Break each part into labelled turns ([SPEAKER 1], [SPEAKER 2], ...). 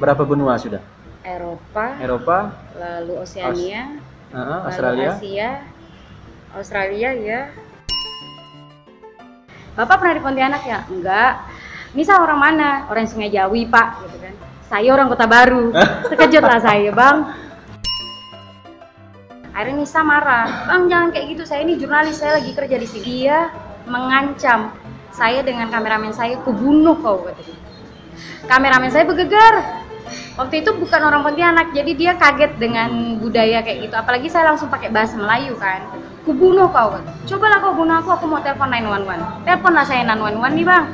[SPEAKER 1] berapa benua sudah?
[SPEAKER 2] Eropa,
[SPEAKER 1] Eropa,
[SPEAKER 2] lalu Oseania,
[SPEAKER 1] uh,
[SPEAKER 2] lalu
[SPEAKER 1] Australia.
[SPEAKER 2] Asia, Australia ya. Bapak pernah di Pontianak ya? Enggak. Nisa orang mana? Orang Sungai Jawi, Pak, gitu kan. Saya orang Kota Baru. Terkejut lah saya, Bang. Akhirnya Nisa marah, Bang jangan kayak gitu, saya ini jurnalis, saya lagi kerja di sini. Dia mengancam saya dengan kameramen saya, kubunuh kau kata dia. Kameramen saya bergegar. Waktu itu bukan orang Pontianak, jadi dia kaget dengan budaya kayak gitu. Apalagi saya langsung pakai bahasa Melayu kan. Kubunuh kau. Cobalah kau bunuh aku, aku mau telepon 911. Teleponlah saya 911 nih bang.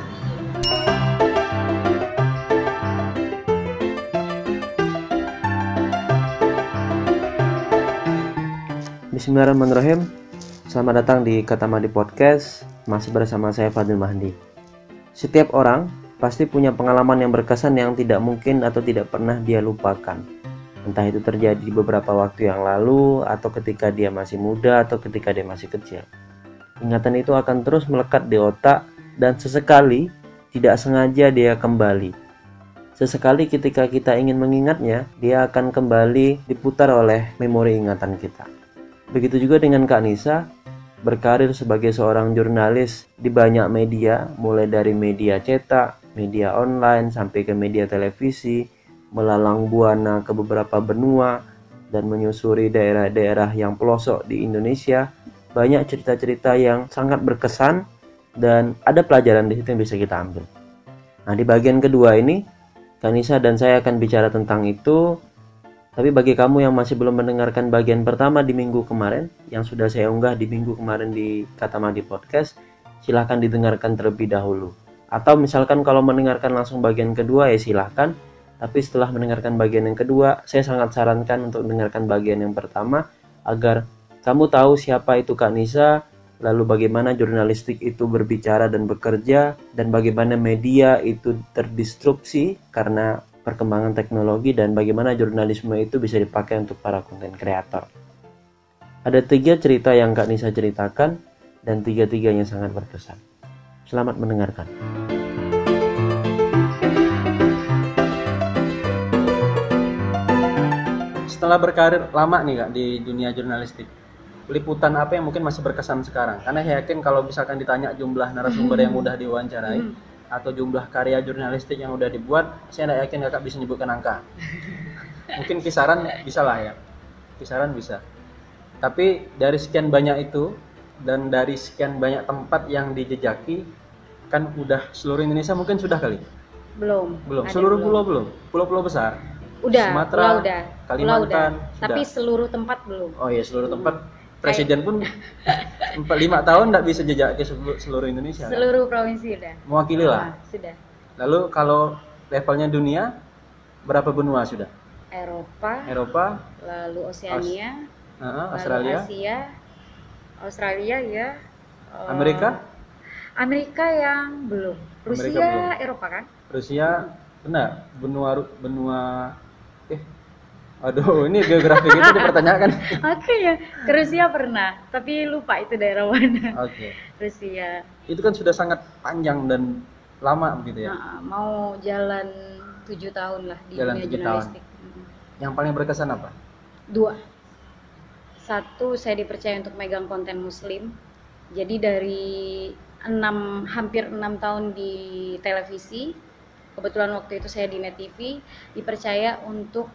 [SPEAKER 3] Bismillahirrahmanirrahim Selamat datang di Katamadi Podcast Masih bersama saya Fadil Mahdi Setiap orang pasti punya pengalaman yang berkesan yang tidak mungkin atau tidak pernah dia lupakan. Entah itu terjadi beberapa waktu yang lalu Atau ketika dia masih muda atau ketika dia masih kecil. Ingatan itu akan terus melekat di otak Dan sesekali tidak sengaja dia kembali. Sesekali ketika kita ingin mengingatnya, dia akan kembali diputar oleh memori ingatan kita. Begitu juga dengan Kak Nisa, berkarir sebagai seorang jurnalis di banyak media, mulai dari media cetak, media online, sampai ke media televisi, melalang buana ke beberapa benua, dan menyusuri daerah-daerah yang pelosok di Indonesia. Banyak cerita-cerita yang sangat berkesan dan ada pelajaran di situ yang bisa kita ambil. Nah, di bagian kedua ini, Kanisa dan saya akan bicara tentang itu tapi bagi kamu yang masih belum mendengarkan bagian pertama di minggu kemarin, yang sudah saya unggah di minggu kemarin di Katamadi Podcast, silahkan didengarkan terlebih dahulu. Atau misalkan kalau mendengarkan langsung bagian kedua ya silahkan. Tapi setelah mendengarkan bagian yang kedua, saya sangat sarankan untuk mendengarkan bagian yang pertama agar kamu tahu siapa itu Kak Nisa, lalu bagaimana jurnalistik itu berbicara dan bekerja, dan bagaimana media itu terdistrupsi karena perkembangan teknologi dan bagaimana jurnalisme itu bisa dipakai untuk para konten kreator. Ada tiga cerita yang Kak Nisa ceritakan dan tiga-tiganya sangat berkesan. Selamat mendengarkan.
[SPEAKER 1] Setelah berkarir lama nih kak di dunia jurnalistik, liputan apa yang mungkin masih berkesan sekarang? Karena saya yakin kalau misalkan ditanya jumlah narasumber yang udah diwawancarai atau jumlah karya jurnalistik yang udah dibuat, saya tidak yakin kakak bisa menyebutkan angka. mungkin kisaran bisa lah ya, kisaran bisa. Tapi dari sekian banyak itu dan dari sekian banyak tempat yang dijejaki, kan udah seluruh Indonesia mungkin sudah kali?
[SPEAKER 2] Belum.
[SPEAKER 1] Belum. Seluruh pulau belum? Pulau-pulau besar?
[SPEAKER 2] Udah.
[SPEAKER 1] Sumatera,
[SPEAKER 2] pulau udah.
[SPEAKER 1] Kalimantan,
[SPEAKER 2] Pulau udah.
[SPEAKER 1] sudah.
[SPEAKER 2] Tapi seluruh tempat belum.
[SPEAKER 1] Oh iya seluruh tempat presiden pun empat lima tahun tidak bisa jejak ke seluruh, seluruh Indonesia. kan?
[SPEAKER 2] Seluruh provinsi udah.
[SPEAKER 1] Mewakili lah.
[SPEAKER 2] Ah, sudah.
[SPEAKER 1] Lalu kalau levelnya dunia berapa benua sudah?
[SPEAKER 2] Eropa,
[SPEAKER 1] Eropa,
[SPEAKER 2] lalu Oseania,
[SPEAKER 1] uh,
[SPEAKER 2] lalu
[SPEAKER 1] Australia,
[SPEAKER 2] Asia, Australia ya. eh,
[SPEAKER 1] Amerika,
[SPEAKER 2] Amerika yang belum. Rusia,
[SPEAKER 1] belum.
[SPEAKER 2] Eropa kan?
[SPEAKER 1] Rusia, benar. Benua benua eh aduh ini geografi itu dipertanyakan.
[SPEAKER 2] Oke ya, ke Rusia pernah, tapi lupa itu daerah mana.
[SPEAKER 1] Oke.
[SPEAKER 2] Rusia.
[SPEAKER 1] Itu kan sudah sangat panjang dan lama begitu ya.
[SPEAKER 2] Nah, mau jalan tujuh tahun lah di
[SPEAKER 1] Jalan
[SPEAKER 2] dunia
[SPEAKER 1] tahun.
[SPEAKER 2] jurnalistik. Mm.
[SPEAKER 1] Yang paling berkesan apa?
[SPEAKER 2] Dua. Satu, saya dipercaya untuk megang konten muslim. Jadi dari enam hampir enam tahun di televisi, kebetulan waktu itu saya di Net TV, dipercaya untuk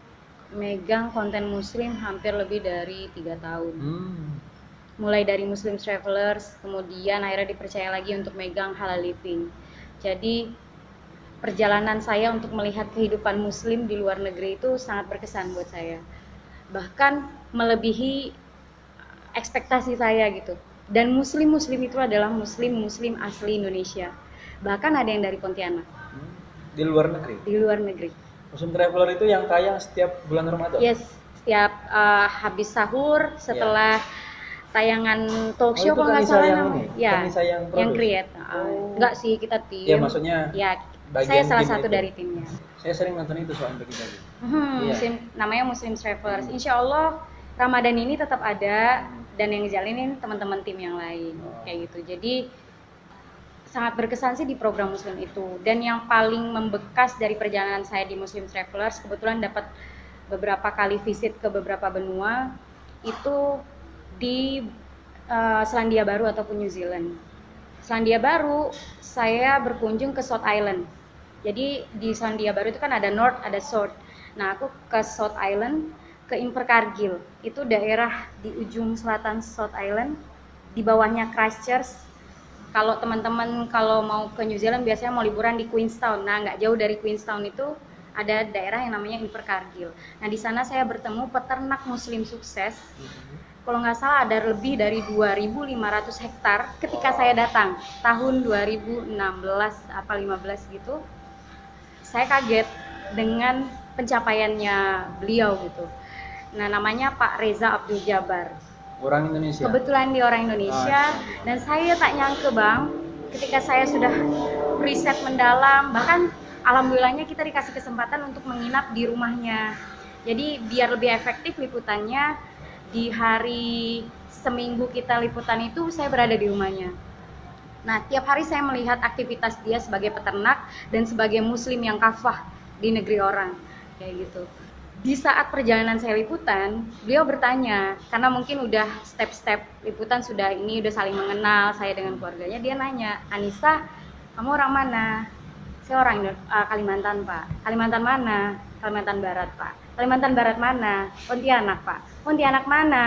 [SPEAKER 2] megang konten muslim hampir lebih dari tiga tahun.
[SPEAKER 1] Hmm.
[SPEAKER 2] Mulai dari Muslim Travelers, kemudian akhirnya dipercaya lagi untuk megang halal living. Jadi perjalanan saya untuk melihat kehidupan muslim di luar negeri itu sangat berkesan buat saya. Bahkan melebihi ekspektasi saya gitu. Dan muslim-muslim itu adalah muslim-muslim asli Indonesia. Bahkan ada yang dari Pontianak.
[SPEAKER 1] Di luar negeri.
[SPEAKER 2] di luar negeri.
[SPEAKER 1] Musim Traveler itu yang tayang setiap bulan Ramadan.
[SPEAKER 2] Yes, setiap uh, habis sahur setelah tayangan talk
[SPEAKER 1] Oh,
[SPEAKER 2] show
[SPEAKER 1] itu
[SPEAKER 2] kalau nggak salah
[SPEAKER 1] yang
[SPEAKER 2] namanya. Ya,
[SPEAKER 1] yang
[SPEAKER 2] yang create. Uh,
[SPEAKER 1] Oh.
[SPEAKER 2] Enggak sih kita tim.
[SPEAKER 1] Ya maksudnya
[SPEAKER 2] Ya, saya salah satu
[SPEAKER 1] itu.
[SPEAKER 2] dari timnya.
[SPEAKER 1] saya sering nonton itu soal bagi-bagi.
[SPEAKER 2] Hmm,
[SPEAKER 1] Iya.
[SPEAKER 2] Muslim, namanya Muslim Travelers. Insya Allah Ramadan ini tetap ada dan yang ngejalanin teman-teman tim yang lain
[SPEAKER 1] Oh.
[SPEAKER 2] kayak gitu. Jadi sangat berkesan sih di program Muslim itu. Dan yang paling membekas dari perjalanan saya di Muslim Travelers, kebetulan dapat beberapa kali visit ke beberapa benua, itu di uh, Selandia Baru ataupun New Zealand. Selandia Baru, saya berkunjung ke South Island. Jadi di Selandia Baru itu kan ada North, ada South. Nah, aku ke South Island, ke Invercargill. Itu daerah di ujung selatan South Island, di bawahnya Christchurch, kalau teman-teman kalau mau ke New Zealand biasanya mau liburan di Queenstown. Nah, nggak jauh dari Queenstown itu ada daerah yang namanya Invercargill. Nah, di sana saya bertemu peternak muslim sukses. Kalau nggak salah ada lebih dari 2.500 hektar ketika saya datang tahun 2016 apa 15 gitu. Saya kaget dengan pencapaiannya beliau gitu. Nah, namanya Pak Reza Abdul Jabar
[SPEAKER 1] Orang Indonesia.
[SPEAKER 2] Kebetulan dia orang Indonesia ah, dan saya tak nyangka bang, ketika saya sudah riset mendalam, bahkan alhamdulillahnya kita dikasih kesempatan untuk menginap di rumahnya. Jadi biar lebih efektif liputannya di hari seminggu kita liputan itu saya berada di rumahnya. Nah, tiap hari saya melihat aktivitas dia sebagai peternak dan sebagai muslim yang kafah di negeri orang kayak gitu di saat perjalanan saya liputan, beliau bertanya, karena mungkin udah step-step liputan sudah ini udah saling mengenal saya dengan keluarganya, dia nanya, Anissa, kamu orang mana? Saya orang uh, Kalimantan, Pak. Kalimantan mana? Kalimantan Barat, Pak. Kalimantan Barat mana? Pontianak, Pak. Pontianak mana?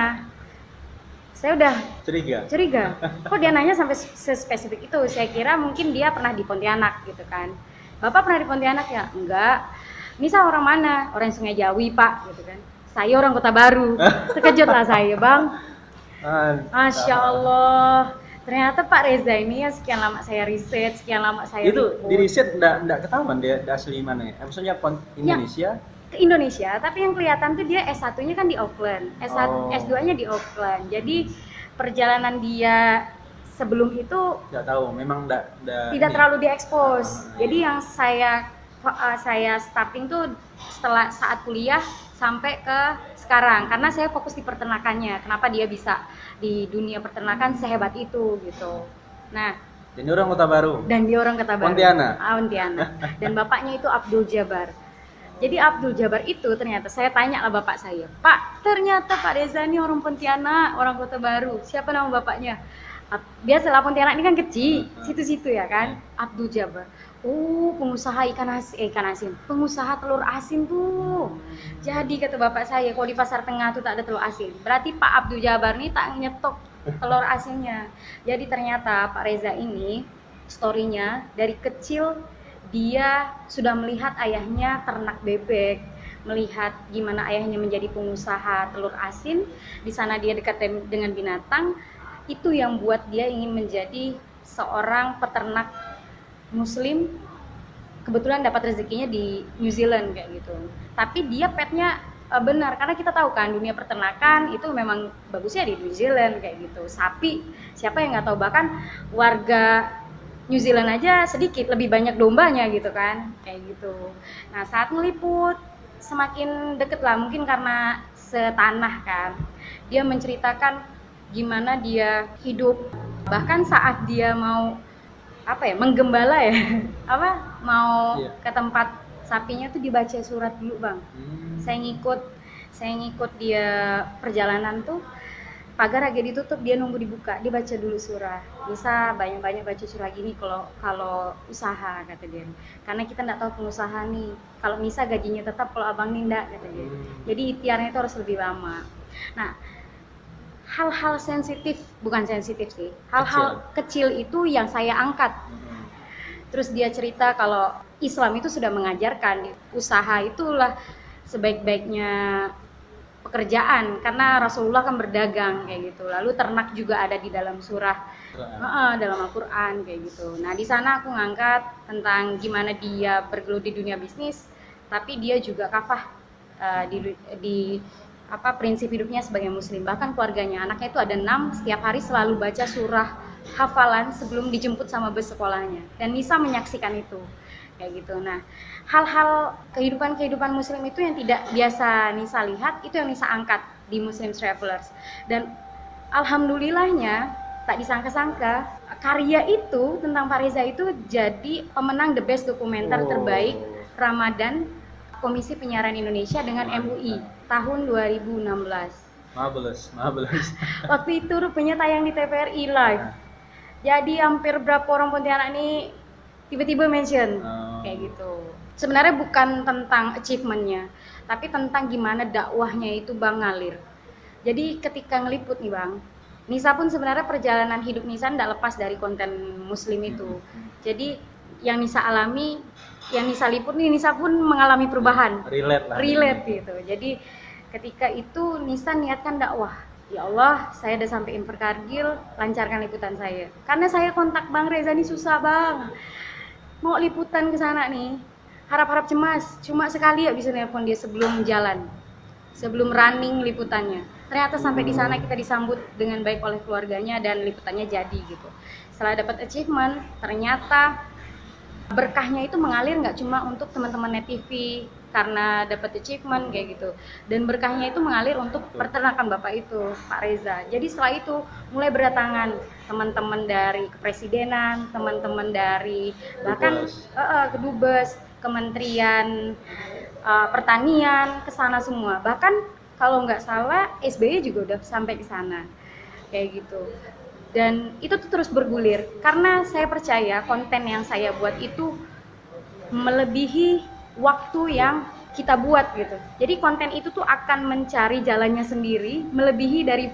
[SPEAKER 2] Saya udah
[SPEAKER 1] curiga.
[SPEAKER 2] Curiga. Kok dia nanya sampai spesifik itu? Saya kira mungkin dia pernah di Pontianak gitu kan. Bapak pernah di Pontianak ya? Enggak Nisa orang mana? Orang Sungai Jawi pak, gitu kan. Saya orang Kota Baru. Terkejut lah saya bang. Masya Allah. Ternyata Pak Reza ini ya sekian lama saya riset, sekian lama saya
[SPEAKER 1] itu di riset enggak enggak ketahuan dia, dia asli mana ya? Eh, maksudnya Indonesia?
[SPEAKER 2] Ya, ke Indonesia, tapi yang kelihatan tuh dia S1-nya kan di Auckland, S1, oh. S2-nya di Auckland. Jadi perjalanan dia sebelum itu
[SPEAKER 1] nggak tahu, memang enggak,
[SPEAKER 2] enggak tidak ini. terlalu diekspos. Ah, Jadi yang saya uh, saya starting tuh setelah saat kuliah sampai ke sekarang. Karena saya fokus di peternakannya. Kenapa dia bisa di dunia peternakan sehebat itu gitu. Nah
[SPEAKER 1] dan dia orang kota baru?
[SPEAKER 2] dan dia orang kota baru.
[SPEAKER 1] Pontianak?
[SPEAKER 2] Ah, Pontianak. Dan bapaknya itu Abdul Jabar jadi Abdul Jabar itu ternyata saya tanya lah bapak saya Pak ternyata Pak Reza ini orang Pontianak orang kota baru. Siapa nama bapaknya? Biasalah Pontianak ini kan kecil situ-situ ya kan? Abdul Jabar Oh, pengusaha ikan asin, eh, ikan asin, pengusaha telur asin tuh. Jadi kata bapak saya, kalau di pasar tengah tuh tak ada telur asin. Berarti Pak Abdul Jabar nih tak nyetok telur asinnya. Jadi ternyata Pak Reza ini storynya dari kecil dia sudah melihat ayahnya ternak bebek, melihat gimana ayahnya menjadi pengusaha telur asin. Di sana dia dekat dengan binatang. Itu yang buat dia ingin menjadi seorang peternak muslim kebetulan dapat rezekinya di New Zealand kayak gitu. Tapi dia petnya uh, benar karena kita tahu kan dunia peternakan itu memang bagusnya di New Zealand kayak gitu. Sapi siapa yang nggak tahu bahkan warga New Zealand aja sedikit lebih banyak dombanya gitu kan kayak gitu. Nah saat meliput semakin deket lah mungkin karena setanah kan. Dia menceritakan gimana dia hidup. Bahkan saat dia mau apa ya menggembala ya. Apa mau iya. ke tempat sapinya tuh dibaca surat dulu bang. Hmm. saya ngikut saya ngikut dia perjalanan tuh pagar lagi ditutup dia nunggu dibuka dia baca dulu surah bisa banyak-banyak baca surah gini kalau kalau usaha kata dia. Karena kita nggak tahu pengusaha nih. Kalau bisa gajinya tetap kalau abang nih enggak kata dia. Hmm. jadi ikhtiarnya itu harus lebih lama. Nah hal-hal sensitif bukan sensitif sih hal-hal kecil. kecil itu yang saya angkat. Terus dia cerita kalau Islam itu sudah mengajarkan usaha itulah sebaik-baiknya pekerjaan karena Rasulullah kan berdagang kayak gitu. Lalu ternak juga ada di dalam surah uh, dalam Al-Quran kayak gitu. Nah di sana aku ngangkat tentang gimana dia bergelut di dunia bisnis tapi dia juga kafah uh, di, di apa prinsip hidupnya sebagai muslim? Bahkan keluarganya anaknya itu ada enam setiap hari selalu baca surah hafalan sebelum dijemput sama bus sekolahnya. Dan Nisa menyaksikan itu. Kayak gitu. Nah hal-hal kehidupan kehidupan muslim itu yang tidak biasa Nisa lihat itu yang Nisa angkat di Muslim Travelers. Dan alhamdulillahnya tak disangka-sangka karya itu tentang Pak Reza itu jadi pemenang the best dokumenter
[SPEAKER 1] Oh.
[SPEAKER 2] terbaik Ramadan Komisi Penyiaran Indonesia dengan MUI tahun 2016.
[SPEAKER 1] Marvelous, marvelous.
[SPEAKER 2] Waktu itu rupanya tayang di TVRI live.
[SPEAKER 1] Nah,
[SPEAKER 2] Jadi hampir berapa orang Pontianak ini tiba-tiba mention
[SPEAKER 1] Oh.
[SPEAKER 2] kayak gitu. Sebenarnya bukan tentang achievementnya, tapi tentang gimana dakwahnya itu bang ngalir. Jadi ketika ngeliput nih bang, Nisa pun sebenarnya perjalanan hidup Nisa tidak lepas dari konten Muslim itu. Jadi yang Nisa alami, yang Nisa liput nih Nisa pun mengalami perubahan
[SPEAKER 1] relate lah.
[SPEAKER 2] relate gitu. Jadi ketika itu Nisa niatkan dakwah. Ya Allah, saya udah sampein perkargil, lancarkan liputan saya. Karena saya kontak Bang Reza nih susah bang. Mau liputan ke sana nih, harap-harap cemas. Cuma sekali ya bisa nelpon dia sebelum jalan, sebelum running liputannya. Ternyata sampai di sana kita disambut dengan baik oleh keluarganya dan liputannya jadi gitu. Setelah dapat achievement, ternyata berkahnya itu mengalir nggak cuma untuk teman-teman net TV karena dapat achievement kayak gitu. Dan berkahnya itu mengalir untuk peternakan bapak itu Pak Reza. Jadi setelah itu mulai berdatangan teman-teman dari kepresidenan teman-teman dari bahkan
[SPEAKER 1] Kedubes.
[SPEAKER 2] eh, kedubes kementerian eh, pertanian ke sana semua. Bahkan kalau nggak salah SBY juga udah sampai ke sana kayak gitu dan itu tuh terus bergulir. Karena saya percaya konten yang saya buat itu melebihi waktu yang kita buat gitu. Jadi konten itu tuh akan mencari jalannya sendiri melebihi dari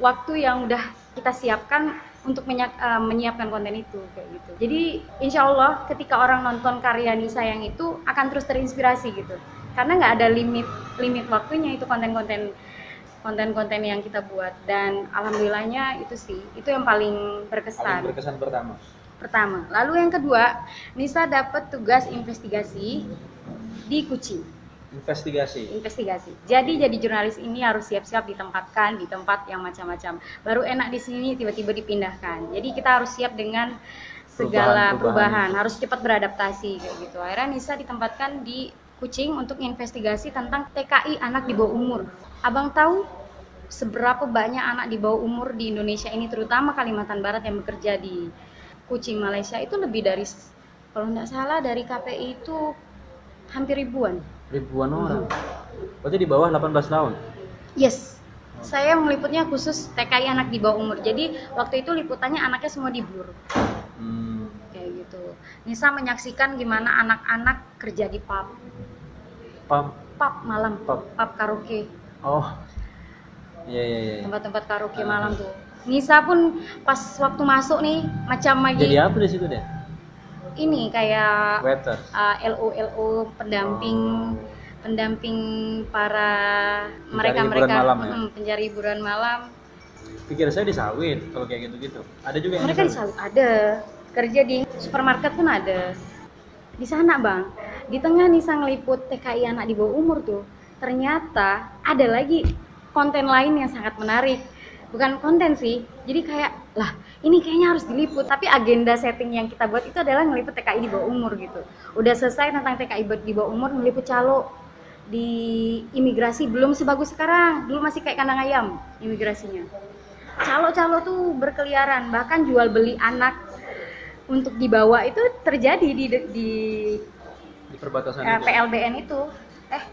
[SPEAKER 2] waktu yang udah kita siapkan untuk eh, menyiapkan konten itu kayak gitu. Jadi insya Allah ketika orang nonton karya Nisa yang itu akan terus terinspirasi gitu. Karena nggak ada limit limit waktunya itu konten-konten konten-konten yang kita buat. Dan alhamdulillahnya itu sih itu yang paling berkesan.
[SPEAKER 1] Paling berkesan pertama.
[SPEAKER 2] pertama. Lalu yang kedua Nisa dapat tugas investigasi di Kucing.
[SPEAKER 1] Investigasi.
[SPEAKER 2] investigasi. Jadi jadi jurnalis ini harus siap-siap ditempatkan di tempat yang macam-macam. Baru enak di sini tiba-tiba dipindahkan. Jadi kita harus siap dengan segala
[SPEAKER 1] Perubahan-
[SPEAKER 2] perubahan,
[SPEAKER 1] perubahan.
[SPEAKER 2] harus cepat beradaptasi kayak gitu. Akhirnya Nisa ditempatkan di Kucing untuk investigasi tentang TKI anak di bawah umur abang tahu seberapa banyak anak di bawah umur di Indonesia ini terutama Kalimantan Barat yang bekerja di Kucing Malaysia itu lebih dari kalau nggak salah dari KPI itu hampir ribuan
[SPEAKER 1] Ribuan orang. Berarti di bawah 18 tahun.
[SPEAKER 2] Yes. Saya meliputnya khusus TKI anak di bawah umur. Jadi waktu itu liputannya anaknya semua di blur.
[SPEAKER 1] Hmm.
[SPEAKER 2] Kayak gitu. Nisa menyaksikan gimana anak-anak kerja di pub.
[SPEAKER 1] Pam.
[SPEAKER 2] Pub malam.
[SPEAKER 1] Pub.
[SPEAKER 2] Pub karaoke.
[SPEAKER 1] Oh. Iya iya iya.
[SPEAKER 2] Tempat-tempat karaoke malam tuh. Nisa pun pas waktu masuk nih macam lagi
[SPEAKER 1] Jadi apa di situ deh?
[SPEAKER 2] ini kayak
[SPEAKER 1] Waiter.
[SPEAKER 2] uh, LO LO pendamping pendamping para mereka
[SPEAKER 1] hiburan
[SPEAKER 2] mereka
[SPEAKER 1] malam ya?
[SPEAKER 2] pencari hiburan malam
[SPEAKER 1] Pikir saya di sawit kalau kayak gitu-gitu. Ada juga yang
[SPEAKER 2] mereka
[SPEAKER 1] di
[SPEAKER 2] sawit ada kerja di supermarket pun ada di sana bang. Di tengah Nisa ngeliput TKI anak di bawah umur tuh ternyata ada lagi konten lain yang sangat menarik. Bukan konten sih jadi kayak lah ini kayaknya harus diliput. Tapi agenda setting yang kita buat itu adalah ngeliput TKI di bawah umur gitu. Udah selesai tentang TKI di bawah umur ngeliput calo di imigrasi belum sebagus sekarang. Dulu masih kayak kandang ayam imigrasinya. Calo-calo tuh berkeliaran bahkan jual beli anak untuk dibawa itu terjadi di di
[SPEAKER 1] di perbatasan
[SPEAKER 2] eh,
[SPEAKER 1] itu.
[SPEAKER 2] PLBN itu. Eh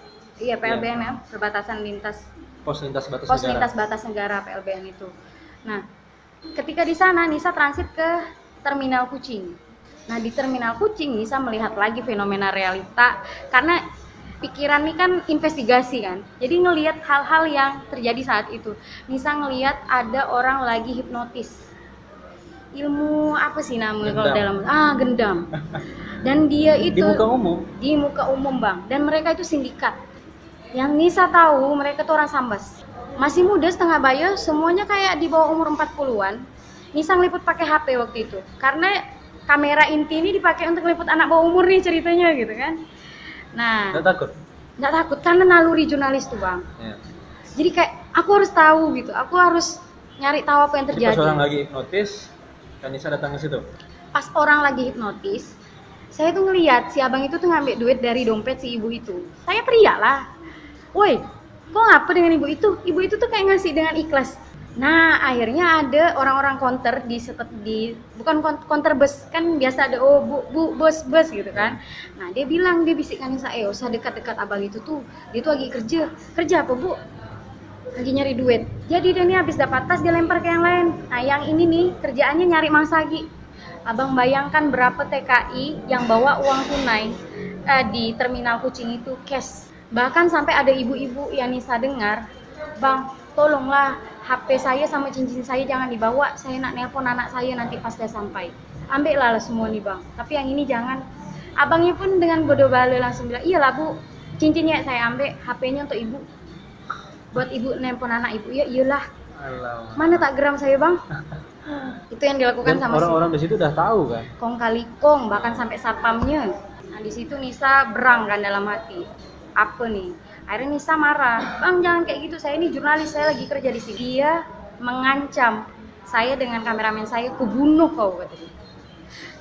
[SPEAKER 2] iya PLBN ya perbatasan lintas.
[SPEAKER 1] Pos lintas batas
[SPEAKER 2] pos
[SPEAKER 1] negara.
[SPEAKER 2] lintas batas negara PLBN itu. Nah ketika di sana Nisa transit ke terminal Kucing. Nah di terminal Kucing Nisa melihat lagi fenomena realita karena pikiran ini kan investigasi kan. Jadi ngelihat hal-hal yang terjadi saat itu. Nisa ngelihat ada orang lagi hipnotis ilmu apa sih namanya kalau dalam ah gendam. Dan dia itu
[SPEAKER 1] Di muka umum.
[SPEAKER 2] di muka umum bang. Dan mereka itu sindikat. Yang Nisa tahu mereka tuh orang Sambas. Masih muda setengah bayo semuanya kayak di bawah umur 40-an Nisa ngeliput pakai HP waktu itu. Karena kamera inti ini dipakai untuk ngeliput anak bawah umur nih ceritanya gitu kan. Nah
[SPEAKER 1] Nggak takut.
[SPEAKER 2] nggak takut karena naluri jurnalis tuh bang.
[SPEAKER 1] Ya.
[SPEAKER 2] jadi kayak aku harus tahu gitu. Aku harus nyari tahu apa yang
[SPEAKER 1] Jadi
[SPEAKER 2] terjadi.
[SPEAKER 1] pas orang lagi hipnotis, Kanisa datang ke situ.
[SPEAKER 2] pas orang lagi hipnotis saya tuh ngeliat si abang itu tuh ngambil duit dari dompet si ibu itu saya teriak lah woi kok ngapa dengan ibu itu ibu itu tuh kayak ngasih dengan ikhlas Nah, akhirnya ada orang-orang counter di di bukan kon- counter bus kan biasa ada oh bu, bu bos bus gitu kan. Nah, dia bilang dia bisikkan saya, eh usah dekat-dekat abang itu tuh. Dia tuh lagi kerja. Kerja apa, Bu? Lagi nyari duit. Jadi dia nih habis dapat tas dia lempar ke yang lain. Nah, yang ini nih kerjaannya nyari mangsagi. Abang bayangkan berapa TKI yang bawa uang tunai eh, di terminal kucing itu cash. Bahkan sampai ada ibu-ibu yang Nisa dengar, Bang, tolonglah HP saya sama cincin saya jangan dibawa. Saya nak nelpon anak saya nanti pas dia sampai. Ambillah lah semua nih bang. Tapi yang ini jangan. Abangnya pun dengan bodoh bale langsung bilang, iyalah bu, cincinnya saya ambil, HP-nya untuk ibu. Buat ibu nelpon anak ibu. Ya iyalah.
[SPEAKER 1] Alamak.
[SPEAKER 2] Mana tak geram saya bang? Itu yang dilakukan
[SPEAKER 1] Dan
[SPEAKER 2] sama si
[SPEAKER 1] orang-orang di situ udah tahu kan?
[SPEAKER 2] Kong kali kong bahkan sampai satpamnya nah di situ Nisa berang kan dalam hati. Apa nih? Akhirnya Nisa marah. Bang jangan kayak gitu. Saya ini jurnalis saya lagi kerja di sini. Dia mengancam saya dengan kameramen saya. Kubunuh kau katanya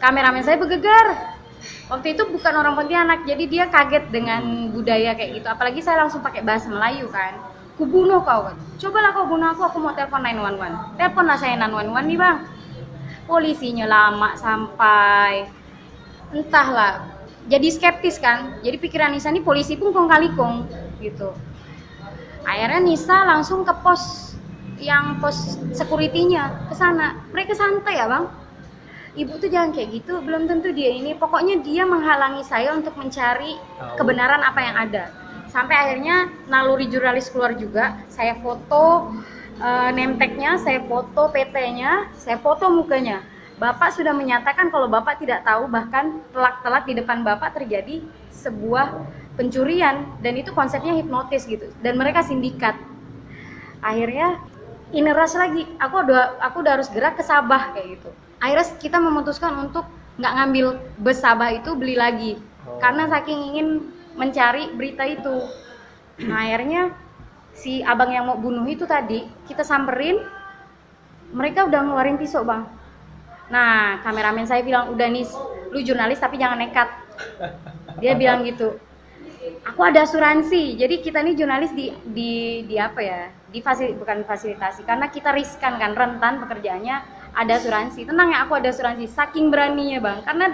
[SPEAKER 2] kameramen saya bergegar. Waktu itu bukan orang Pontianak jadi dia kaget dengan budaya kayak gitu. Apalagi saya langsung pakai bahasa Melayu kan kubunuh kau kan cobalah kau bunuh aku aku mau telepon 911 teleponlah saya 911 nih bang. Polisinya lama sampai. Entahlah. Jadi skeptis kan? Jadi pikiran Nisa nih polisi pun kong kali kong gitu. Akhirnya Nisa langsung ke pos yang pos security-nya ke sana. Mereka santai ya bang. Ibu tuh jangan kayak gitu belum tentu dia ini. Pokoknya dia menghalangi saya untuk mencari kebenaran apa yang ada sampai akhirnya naluri jurnalis keluar juga saya foto name tag-nya saya foto PT-nya saya foto mukanya. Bapak sudah menyatakan kalau Bapak tidak tahu bahkan telak-telak di depan Bapak terjadi sebuah pencurian dan itu konsepnya hipnotis gitu dan mereka sindikat. Akhirnya ini rush lagi aku udah aku udah harus gerak ke Sabah kayak gitu. Akhirnya kita memutuskan untuk nggak ngambil bus Sabah itu beli lagi.
[SPEAKER 1] Oh.
[SPEAKER 2] karena saking ingin mencari berita itu. Nah akhirnya si abang yang mau bunuh itu tadi kita samperin mereka udah ngeluarin pisau bang. Nah kameramen saya bilang udah nih lu jurnalis tapi jangan nekat. Dia bilang gitu. Aku ada asuransi jadi kita nih jurnalis di di di apa ya di fasil bukan fasilitasi karena kita riskan kan rentan pekerjaannya ada asuransi. Tenang ya aku ada asuransi saking beraninya bang. Karena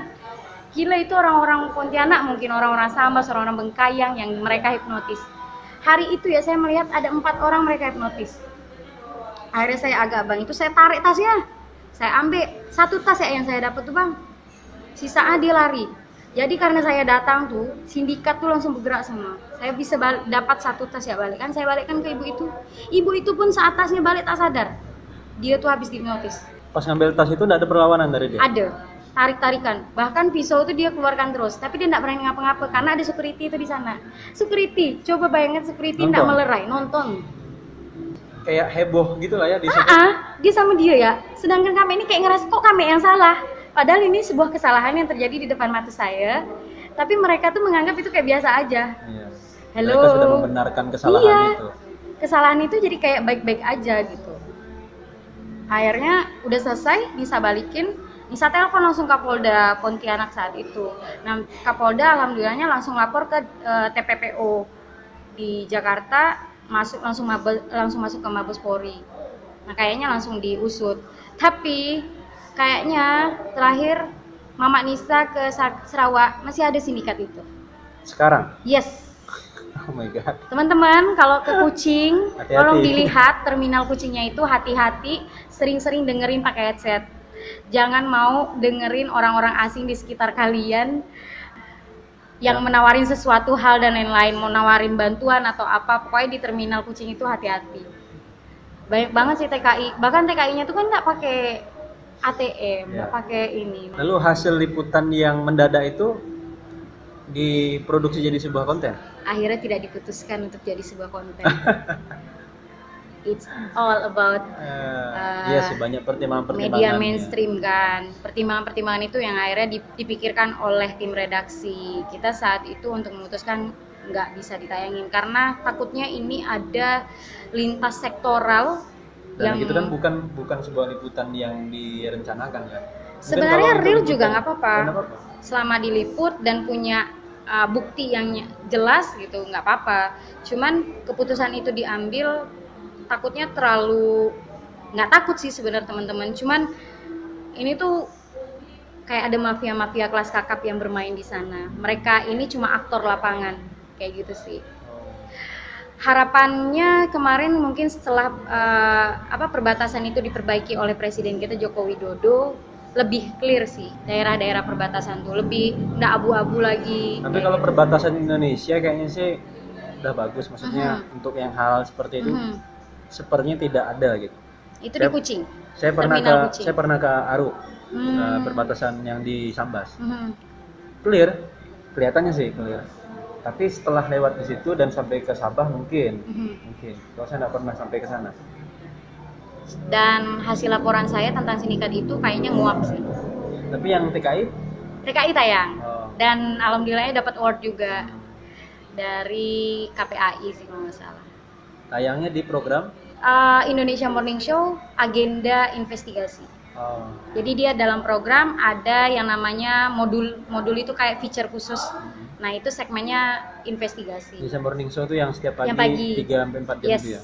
[SPEAKER 2] gila itu orang-orang Pontianak mungkin orang-orang Sambas orang-orang Bengkayang yang mereka hipnotis. Hari itu ya saya melihat ada empat orang mereka hipnotis. Akhirnya saya agak bang itu saya tarik tasnya. Saya ambil satu tas ya yang saya dapat tuh bang. Sisanya dia lari. Jadi karena saya datang tuh sindikat tuh langsung bergerak semua. Saya bisa dapat satu tas ya balik. Kan saya balikkan ke ibu itu. Ibu itu pun saat tasnya balik tak sadar. Dia tuh habis dihipnotis.
[SPEAKER 1] Pas ngambil tas itu nggak ada perlawanan dari dia?
[SPEAKER 2] Ada tarik tarikan bahkan pisau itu dia keluarkan terus tapi dia tidak berani ngapa-ngapa karena ada security itu di sana. Security coba bayangin security tidak melerai nonton.
[SPEAKER 1] Kayak heboh gitu lah ya di situ.
[SPEAKER 2] Ah ah, dia sama dia ya. Sedangkan kami ini kayak ngerasa kok kami yang salah? Padahal ini sebuah kesalahan yang terjadi di depan mata saya. Tapi mereka tuh menganggap itu kayak biasa aja.
[SPEAKER 1] Iya.
[SPEAKER 2] Halo.
[SPEAKER 1] mereka sudah membenarkan kesalahan
[SPEAKER 2] Iya.
[SPEAKER 1] itu.
[SPEAKER 2] Kesalahan itu jadi kayak baik-baik aja gitu. Akhirnya udah selesai bisa balikin bisa telepon langsung Kapolda Pontianak saat itu. Nah Kapolda alhamdulillahnya langsung lapor ke eh, TPPO di Jakarta masuk langsung mabe- langsung masuk ke Mabes Polri. Nah kayaknya langsung diusut. Tapi kayaknya terakhir Mama Nisa ke Sa- Sarawak masih ada sindikat itu.
[SPEAKER 1] Sekarang?
[SPEAKER 2] Yes.
[SPEAKER 1] Oh my god.
[SPEAKER 2] Teman-teman, kalau ke kucing, tolong dilihat terminal kucingnya itu hati-hati, sering-sering dengerin pakai headset. Jangan mau dengerin orang-orang asing di sekitar kalian yang
[SPEAKER 1] Ya.
[SPEAKER 2] menawarin sesuatu hal dan lain-lain, mau nawarin bantuan atau apa, pokoknya di terminal kucing itu hati-hati. Banyak banget sih TKI, bahkan TKI-nya tuh kan nggak pakai ATM, nggak
[SPEAKER 1] Ya.
[SPEAKER 2] pakai ini.
[SPEAKER 1] lalu hasil liputan yang mendadak itu diproduksi jadi sebuah konten
[SPEAKER 2] Akhirnya tidak diputuskan untuk jadi sebuah konten. It's all about
[SPEAKER 1] Eh, iya sih banyak pertimbangan-pertimbangan
[SPEAKER 2] media mainstream kan. Pertimbangan-pertimbangan itu yang akhirnya dip- dipikirkan oleh tim redaksi kita saat itu untuk memutuskan nggak bisa ditayangin. Karena takutnya ini ada lintas sektoral
[SPEAKER 1] dan
[SPEAKER 2] yang
[SPEAKER 1] itu kan bukan bukan sebuah liputan yang direncanakan kan Mungkin
[SPEAKER 2] Sebenarnya real
[SPEAKER 1] liputan-
[SPEAKER 2] juga nggak apa-apa.
[SPEAKER 1] nggak apa-apa.
[SPEAKER 2] selama diliput dan punya uh, bukti yang jelas gitu nggak apa-apa. Cuman keputusan itu diambil takutnya terlalu nggak takut sih sebenarnya teman-teman cuman ini tuh kayak ada mafia-mafia kelas kakap yang bermain di sana mereka ini cuma aktor lapangan kayak gitu sih harapannya kemarin mungkin setelah uh, apa perbatasan itu diperbaiki oleh presiden kita Joko Widodo lebih clear sih daerah-daerah perbatasan tuh lebih nggak abu-abu lagi.
[SPEAKER 1] Tapi kalau perbatasan Indonesia kayaknya sih udah bagus maksudnya uh-huh. untuk yang hal seperti itu uh-huh. Sepertinya tidak ada gitu.
[SPEAKER 2] Itu saya, di Kucing.
[SPEAKER 1] Saya pernah ke Kucing. saya pernah ke Aru hmm. uh, perbatasan yang di Sambas. Uh-huh. Clear, kelihatannya sih clear tapi setelah lewat di situ dan sampai ke Sabah mungkin mm-hmm. mungkin kalau saya tidak pernah sampai ke sana
[SPEAKER 2] dan hasil laporan saya tentang sindikat itu kayaknya nguap sih
[SPEAKER 1] tapi yang TKI
[SPEAKER 2] TKI tayang oh. dan alhamdulillahnya dapat award juga dari KPAI sih kalau nggak salah
[SPEAKER 1] tayangnya di program
[SPEAKER 2] uh, Indonesia Morning Show agenda investigasi Oh. Jadi dia dalam program ada yang namanya modul modul itu kayak feature khusus Nah, itu segmennya investigasi.
[SPEAKER 1] Bisa morning show itu yang setiap pagi, yang pagi 3 sampai 4 jam yes. itu ya.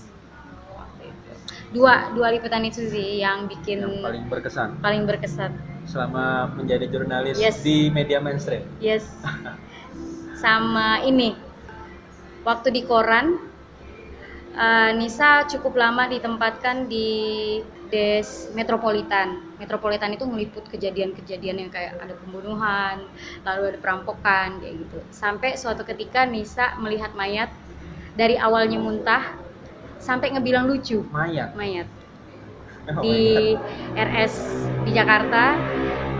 [SPEAKER 2] Dua dua liputan itu sih yang bikin yang
[SPEAKER 1] paling berkesan.
[SPEAKER 2] Paling berkesan.
[SPEAKER 1] Selama menjadi jurnalis yes. di media mainstream.
[SPEAKER 2] Yes. Sama ini. Waktu di koran uh, Nisa cukup lama ditempatkan di Des Metropolitan. Metropolitan itu meliput kejadian-kejadian yang kayak ada pembunuhan, lalu ada perampokan kayak gitu. Sampai suatu ketika Nisa melihat mayat dari awalnya muntah sampai ngebilang lucu.
[SPEAKER 1] Mayat.
[SPEAKER 2] Mayat. Oh, di RS di Jakarta.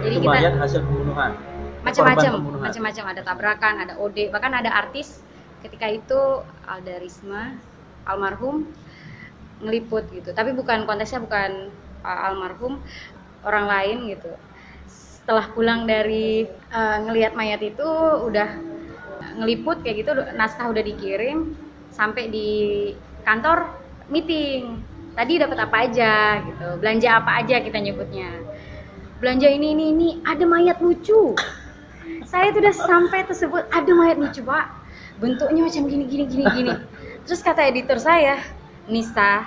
[SPEAKER 1] Jadi itu kita mayat hasil pembunuhan.
[SPEAKER 2] Macam-macam, macam-macam ada tabrakan, ada OD, bahkan ada artis ketika itu ada Risma almarhum ngeliput gitu. Tapi bukan konteksnya bukan uh, almarhum orang lain gitu. Setelah pulang dari uh, ngelihat mayat itu udah ngeliput kayak gitu naskah udah dikirim sampai di kantor meeting. Tadi dapat apa aja gitu belanja apa aja kita nyebutnya. Belanja ini ini ini ada mayat lucu. Saya tuh udah sampai tersebut ada mayat lucu pak. Bentuknya macam gini gini gini gini terus kata editor saya Nisa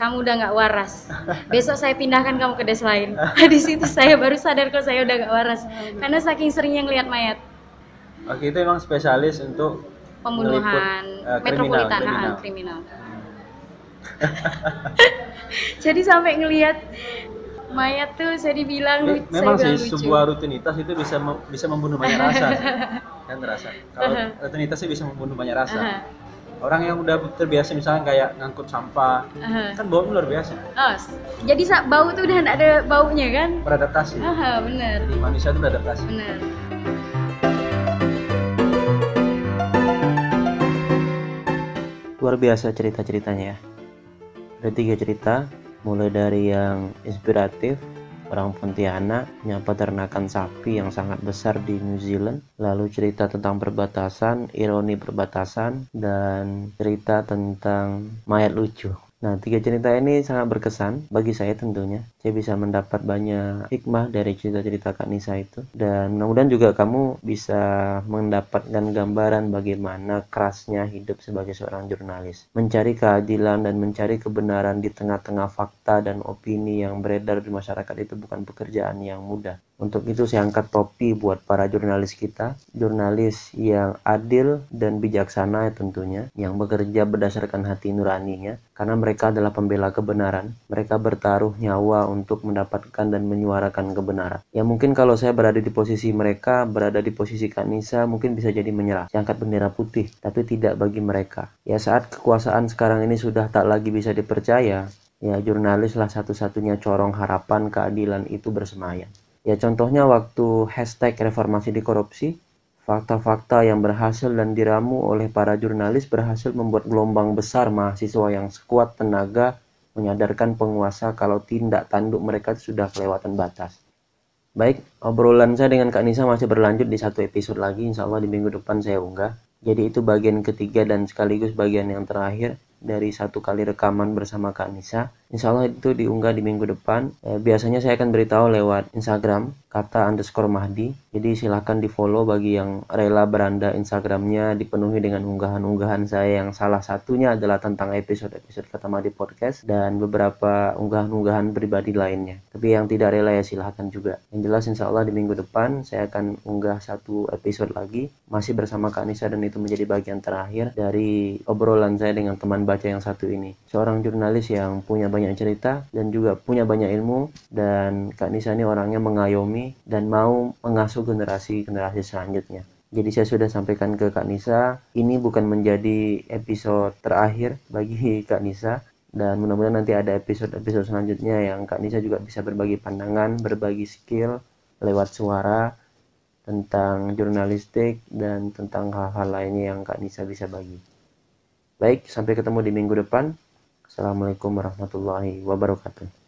[SPEAKER 2] kamu udah nggak waras. Besok saya pindahkan kamu ke des lain. Di situ saya baru sadar kok saya udah nggak waras. Karena saking seringnya ngelihat mayat.
[SPEAKER 1] Oke itu emang spesialis untuk
[SPEAKER 2] pembunuhan uh, metropolitan kriminal, kriminal. jadi sampai ngelihat mayat tuh saya dibilang
[SPEAKER 1] Me memang saya sih lucu. sebuah rutinitas itu bisa bisa membunuh banyak rasa. Kan rasa kalau rutinitas sih bisa membunuh banyak rasa. Uh -huh orang yang udah terbiasa misalnya kayak ngangkut sampah uh-huh. kan bau luar biasa.
[SPEAKER 2] Oh, jadi bau tuh udah ada baunya kan?
[SPEAKER 1] Beradaptasi.
[SPEAKER 2] Uh-huh, bener.
[SPEAKER 1] Di manusia tuh beradaptasi.
[SPEAKER 2] Bener.
[SPEAKER 3] Luar biasa cerita-ceritanya ya. Ada tiga cerita mulai dari yang inspiratif orang Pontianak punya peternakan sapi yang sangat besar di New Zealand lalu cerita tentang perbatasan ironi perbatasan dan cerita tentang mayat lucu Nah, tiga cerita ini sangat berkesan bagi saya tentunya. Saya bisa mendapat banyak hikmah dari cerita-cerita Kak Nisa itu. Dan mudah-mudahan juga kamu bisa mendapatkan gambaran bagaimana kerasnya hidup sebagai seorang jurnalis. Mencari keadilan dan mencari kebenaran di tengah-tengah fakta dan opini yang beredar di masyarakat itu bukan pekerjaan yang mudah. Untuk itu saya angkat topi buat para jurnalis kita, jurnalis yang adil dan bijaksana ya tentunya, yang bekerja berdasarkan hati nuraninya, karena mereka adalah pembela kebenaran. Mereka bertaruh nyawa untuk mendapatkan dan menyuarakan kebenaran. Ya mungkin kalau saya berada di posisi mereka, berada di posisi Kanisa, mungkin bisa jadi menyerah. Angkat bendera putih, tapi tidak bagi mereka. Ya saat kekuasaan sekarang ini sudah tak lagi bisa dipercaya, ya jurnalislah satu-satunya corong harapan keadilan itu bersemayam. Ya contohnya waktu hashtag reformasi di korupsi, fakta-fakta yang berhasil dan diramu oleh para jurnalis berhasil membuat gelombang besar mahasiswa yang sekuat tenaga menyadarkan penguasa kalau tindak tanduk mereka sudah kelewatan batas. Baik, obrolan saya dengan Kak Nisa masih berlanjut di satu episode lagi, insya Allah di minggu depan saya unggah. Jadi itu bagian ketiga dan sekaligus bagian yang terakhir dari satu kali rekaman bersama Kak Nisa. Insya Allah itu diunggah di minggu depan. Eh, biasanya saya akan beritahu lewat Instagram kata underscore Mahdi. Jadi silahkan di follow bagi yang rela beranda Instagramnya dipenuhi dengan unggahan-unggahan saya yang salah satunya adalah tentang episode-episode kata Mahdi podcast dan beberapa unggahan-unggahan pribadi lainnya. Tapi yang tidak rela ya silahkan juga. Yang jelas insya Allah di minggu depan saya akan unggah satu episode lagi masih bersama Kak Nisa dan itu menjadi bagian terakhir dari obrolan saya dengan teman baca yang satu ini. Seorang jurnalis yang punya banyak cerita dan juga punya banyak ilmu dan Kak Nisa ini orangnya mengayomi dan mau mengasuh generasi-generasi selanjutnya. Jadi saya sudah sampaikan ke Kak Nisa, ini bukan menjadi episode terakhir bagi Kak Nisa dan mudah-mudahan nanti ada episode-episode selanjutnya yang Kak Nisa juga bisa berbagi pandangan, berbagi skill lewat suara tentang jurnalistik dan tentang hal-hal lainnya yang Kak Nisa bisa bagi. Baik, sampai ketemu di minggu depan. Assalamualaikum warahmatullahi wabarakatuh.